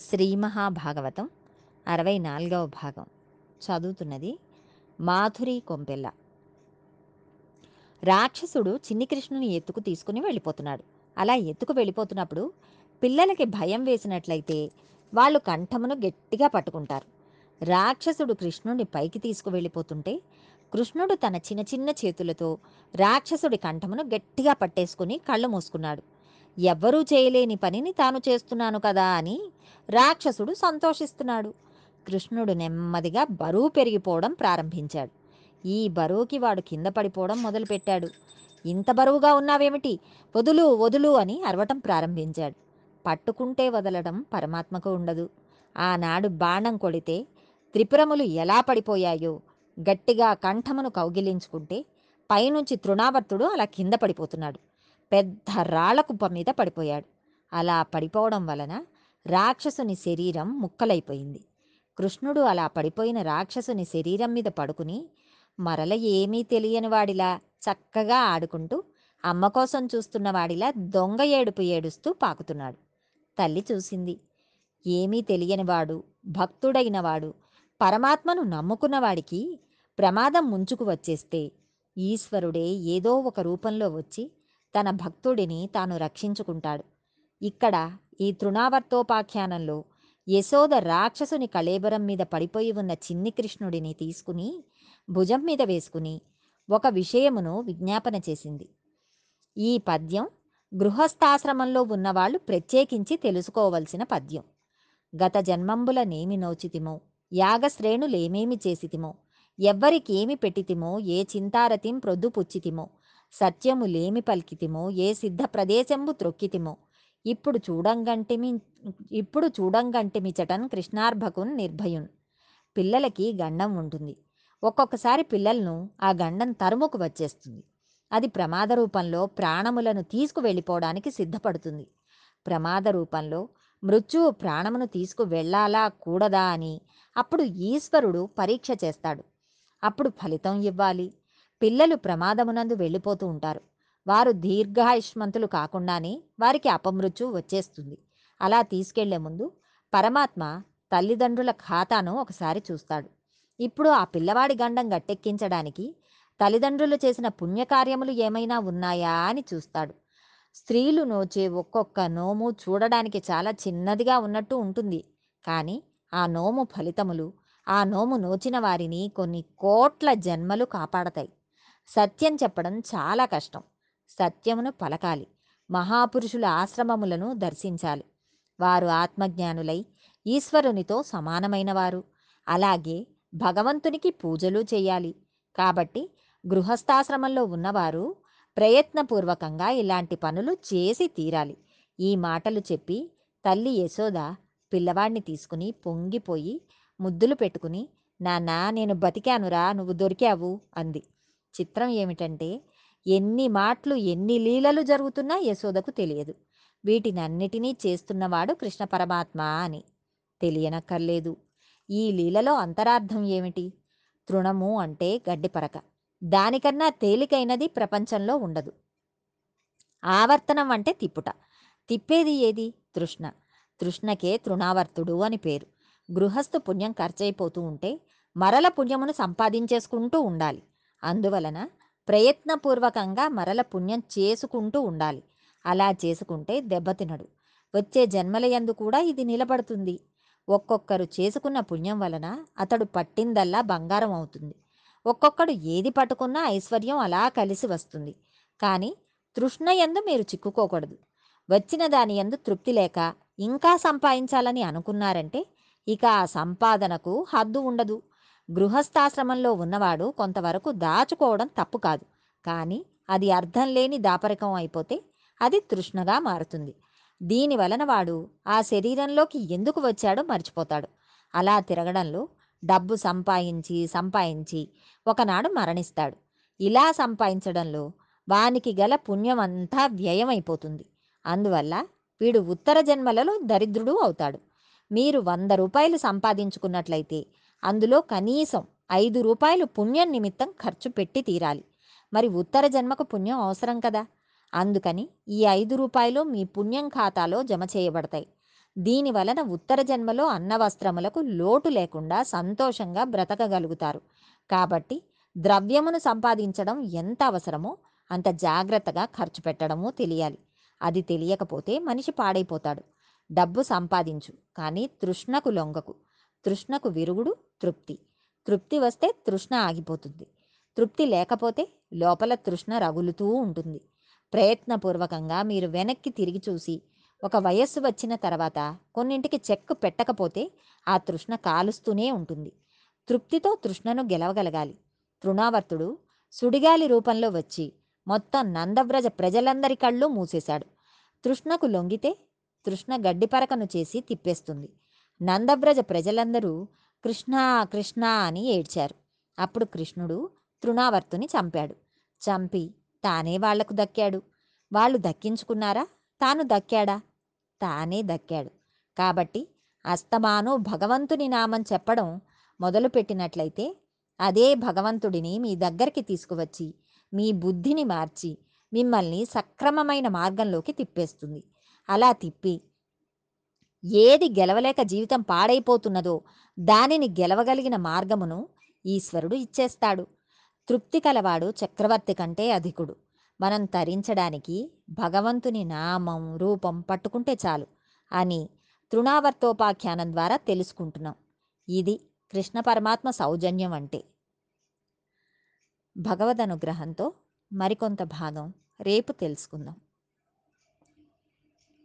శ్రీ మహాభాగవతం అరవై నాలుగవ భాగం. చదువుతున్నది మాధురి కొంపెల్ల. రాక్షసుడు చిన్ని కృష్ణుని ఎత్తుకు తీసుకుని వెళ్ళిపోతున్నాడు. అలా ఎత్తుకు వెళ్ళిపోతున్నప్పుడు పిల్లలకి భయం వేసినట్లయితే వాళ్ళు కంఠమును గట్టిగా పట్టుకుంటారు. రాక్షసుడు కృష్ణుని పైకి తీసుకువెళ్ళిపోతుంటే కృష్ణుడు తన చిన్న చిన్న చేతులతో రాక్షసుడి కంఠమును గట్టిగా పట్టేసుకుని కళ్ళు మూసుకున్నాడు. ఎవ్వరూ చేయలేని పనిని తాను చేస్తున్నాను కదా అని రాక్షసుడు సంతోషిస్తున్నాడు. కృష్ణుడు నెమ్మదిగా బరువు పెరిగిపోవడం ప్రారంభించాడు. ఈ బరువుకి వాడు కింద పడిపోవడం మొదలుపెట్టాడు. ఇంత బరువుగా ఉన్నావేమిటి? వదులు వదులు అని అరవటం ప్రారంభించాడు. పట్టుకుంటే వదలడం పరమాత్మకు ఉండదు. ఆనాడు బాణం కొడితే త్రిపురములు ఎలా పడిపోయాయో? గట్టిగా కంఠమును కౌగిలించుకుంటే పైనుంచి తృణావర్తుడు అలా కింద పడిపోతున్నాడు. పెద్ద రాళ్ళ కుప్ప మీద పడిపోయాడు. అలా పడిపోవడం వలన రాక్షసుని శరీరం ముక్కలైపోయింది. కృష్ణుడు అలా పడిపోయిన రాక్షసుని శరీరం మీద పడుకుని మరల ఏమీ తెలియని వాడిలా చక్కగా ఆడుకుంటూ అమ్మ కోసం చూస్తున్న వాడిలా దొంగ ఏడుపు ఏడుస్తూ పాకుతున్నాడు. తల్లి చూసింది ఏమీ తెలియనివాడు భక్తుడైనవాడు పరమాత్మను నమ్ముకున్నవాడికి ప్రమాదం ముంచుకు వచ్చేస్తే ఈశ్వరుడే ఏదో ఒక రూపంలో వచ్చి తన భక్తుడిని తాను రక్షించుకుంటాడు. ఇక్కడ ఈ తృణావర్తోపాఖ్యానంలో యశోద రాక్షసుని కళేబరం మీద పడిపోయి ఉన్న చిన్ని కృష్ణుడిని తీసుకుని భుజం మీద వేసుకుని ఒక విషయమును విజ్ఞాపన చేసింది. ఈ పద్యం గృహస్థాశ్రమంలో ఉన్నవాళ్ళు ప్రత్యేకించి తెలుసుకోవలసిన పద్యం. గత జన్మంబుల నేమి నోచితిమో యాగశ్రేణులేమేమి చేసితిమో ఎవ్వరికేమి పెట్టితిమో ఏ చింతారతిం ప్రొద్దు సత్యములేమి సత్యము లేమి పలికితిమో ఏ సిద్ధ ప్రదేశంబు త్రొక్కితిమో. ఇప్పుడు చూడంగంటిమి ఇప్పుడు చూడంగంటిమిచటన్ కృష్ణార్భకున్ నిర్భయున్. పిల్లలకి గండం ఉంటుంది. ఒక్కొక్కసారి పిల్లలను ఆ గండం తరుముకు వచ్చేస్తుంది. అది ప్రమాద రూపంలో ప్రాణములను తీసుకువెళ్ళిపోవడానికి సిద్ధపడుతుంది. ప్రమాద రూపంలో మృత్యువు ప్రాణమును తీసుకు వెళ్ళాలా కూడదా అని అప్పుడు ఈశ్వరుడు పరీక్ష చేస్తాడు. అప్పుడు ఫలితం ఇవ్వాలి. పిల్లలు ప్రమాదమునందు వెళ్ళిపోతూ ఉంటారు. వారు దీర్ఘాయుష్మంతులు కాకుండానే వారికి అపమృత్యు వచ్చేస్తుంది. అలా తీసుకెళ్ళే ముందు పరమాత్మ తల్లిదండ్రుల ఖాతాను ఒకసారి చూస్తాడు. ఇప్పుడు ఆ పిల్లవాడి గండం గట్టెక్కించడానికి తల్లిదండ్రులు చేసిన పుణ్యకార్యములు ఏమైనా ఉన్నాయా అని చూస్తాడు. స్త్రీలు నోచే ఒక్కొక్క నోము చూడడానికి చాలా చిన్నదిగా ఉన్నట్టు ఉంటుంది. కానీ ఆ నోము ఫలితములు ఆ నోము నోచిన వారిని కొన్ని కోట్ల జన్మలు కాపాడతాయి. సత్యం చెప్పడం చాలా కష్టం. సత్యమును పలకాలి. మహాపురుషుల ఆశ్రమములను దర్శించాలి. వారు ఆత్మజ్ఞానులై ఈశ్వరునితో సమానమైనవారు. అలాగే భగవంతునికి పూజలు చేయాలి. కాబట్టి గృహస్థాశ్రమంలో ఉన్నవారు ప్రయత్నపూర్వకంగా ఇలాంటి పనులు చేసి తీరాలి. ఈ మాటలు చెప్పి తల్లి యశోద పిల్లవాడిని తీసుకుని పొంగిపోయి ముద్దులు పెట్టుకుని నాన్న నేను బతికానురా నువ్వు దొరికావు అంది. చిత్రం ఏమిటంటే ఎన్ని మాటలు ఎన్ని లీలలు జరుగుతున్నా యశోదకు తెలియదు. వీటినన్నిటినీ చేస్తున్నవాడు కృష్ణ పరమాత్మ అని తెలియనక్కర్లేదు. ఈ లీలలో అంతరార్థం ఏమిటి? తృణము అంటే గడ్డిపరక దానికన్నా తేలికైనది ప్రపంచంలో ఉండదు. ఆవర్తనం అంటే తిప్పుట. తిప్పేది ఏది? తృష్ణ. తృష్ణకే తృణావర్తుడు అని పేరు. గృహస్థు పుణ్యం ఖర్చయిపోతూ ఉంటే మరల పుణ్యమును సంపాదించేసుకుంటూ ఉండాలి. అందువలన ప్రయత్నపూర్వకంగా మరల పుణ్యం చేసుకుంటూ ఉండాలి. అలా చేసుకుంటే దెబ్బతినడు వచ్చే జన్మలయందు కూడా ఇది నిలబడుతుంది. ఒక్కొక్కరు చేసుకున్న పుణ్యం వలన అతడు పట్టిందల్లా బంగారం అవుతుంది. ఒక్కొక్కడు ఏది పట్టుకున్నా ఐశ్వర్యం అలా కలిసి వస్తుంది. కానీ తృష్ణయందు మీరు చిక్కుకోకూడదు. వచ్చిన దాని ఎందు తృప్తి లేక ఇంకా సంపాదించాలని అనుకున్నారంటే ఇక ఆ సంపాదనకు హద్దు ఉండదు. గృహస్థాశ్రమంలో ఉన్నవాడు కొంతవరకు దాచుకోవడం తప్పు కాదు. కానీ అది అర్థం లేని దాపరికం అయిపోతే అది తృష్ణగా మారుతుంది. దీని వలన వాడు ఆ శరీరంలోకి ఎందుకు వచ్చాడో మర్చిపోతాడు. అలా తిరగడంలో డబ్బు సంపాదించి సంపాదించి ఒకనాడు మరణిస్తాడు. ఇలా సంపాదించడంలో వానికి గల పుణ్యం అంతా వ్యయమైపోతుంది. అందువల్ల వీడు ఉత్తర జన్మలలో దరిద్రుడు అవుతాడు. మీరు వంద రూపాయలు సంపాదించుకున్నట్లయితే అందులో కనీసం ఐదు రూపాయలు పుణ్యం నిమిత్తం ఖర్చు పెట్టి తీరాలి. మరి ఉత్తర జన్మకు పుణ్యం అవసరం కదా? అందుకని ఈ ఐదు రూపాయలు మీ పుణ్యం ఖాతాలో జమ చేయబడతాయి. దీని వలన ఉత్తర జన్మలో అన్నవస్త్రములకు లోటు లేకుండా సంతోషంగా బ్రతకగలుగుతారు. కాబట్టి ద్రవ్యమును సంపాదించడం ఎంత అవసరమో అంత జాగ్రత్తగా ఖర్చు పెట్టడము తెలియాలి. అది తెలియకపోతే మనిషి పాడైపోతాడు. డబ్బు సంపాదించు కానీ తృష్ణకు లొంగకు. తృష్ణకు విరుగుడు తృప్తి. తృప్తి వస్తే తృష్ణ ఆగిపోతుంది. తృప్తి లేకపోతే లోపల తృష్ణ రగులుతూ ఉంటుంది. ప్రయత్నపూర్వకంగా మీరు వెనక్కి తిరిగి చూసి ఒక వయస్సు వచ్చిన తర్వాత కొన్నింటికి చెక్ పెట్టకపోతే ఆ తృష్ణ కాలుస్తూనే ఉంటుంది. తృప్తితో తృష్ణను గెలవగలగాలి. తృణావర్తుడు సుడిగాలి రూపంలో వచ్చి మొత్తం నందవ్రజ ప్రజలందరి కళ్ళు మూసేశాడు. తృష్ణకు లొంగితే తృష్ణ గడ్డిపరకను చేసి తిప్పేస్తుంది. నందవ్రజ ప్రజలందరూ కృష్ణ కృష్ణ అని ఏడ్చారు. అప్పుడు కృష్ణుడు తృణావర్తుని చంపాడు. చంపి తానే వాళ్ళకు దక్కాడు. వాళ్ళు దక్కించుకున్నారా? తాను దక్కాడా? తానే దక్కాడు. కాబట్టి అస్తమాను భగవంతుని నామం చెప్పడం మొదలుపెట్టినట్లయితే అదే భగవంతుడిని మీ దగ్గరికి తీసుకువచ్చి మీ బుద్ధిని మార్చి మిమ్మల్ని సక్రమమైన మార్గంలోకి తిప్పేస్తుంది. అలా తిప్పి ఏది గెలవలేక జీవితం పాడైపోతున్నదో దానిని గెలవగలిగిన మార్గమును ఈశ్వరుడు ఇచ్చేస్తాడు. తృప్తి కలవాడు చక్రవర్తి కంటే అధికుడు. మనం తరించడానికి భగవంతుని నామం రూపం పట్టుకుంటే చాలు అని తృణావర్తోపాఖ్యానం ద్వారా తెలుసుకుంటున్నాం. ఇది కృష్ణ పరమాత్మ సౌజన్యం అంటే భగవద్ అనుగ్రహంతో మరికొంత భాగం రేపు తెలుసుకుందాం.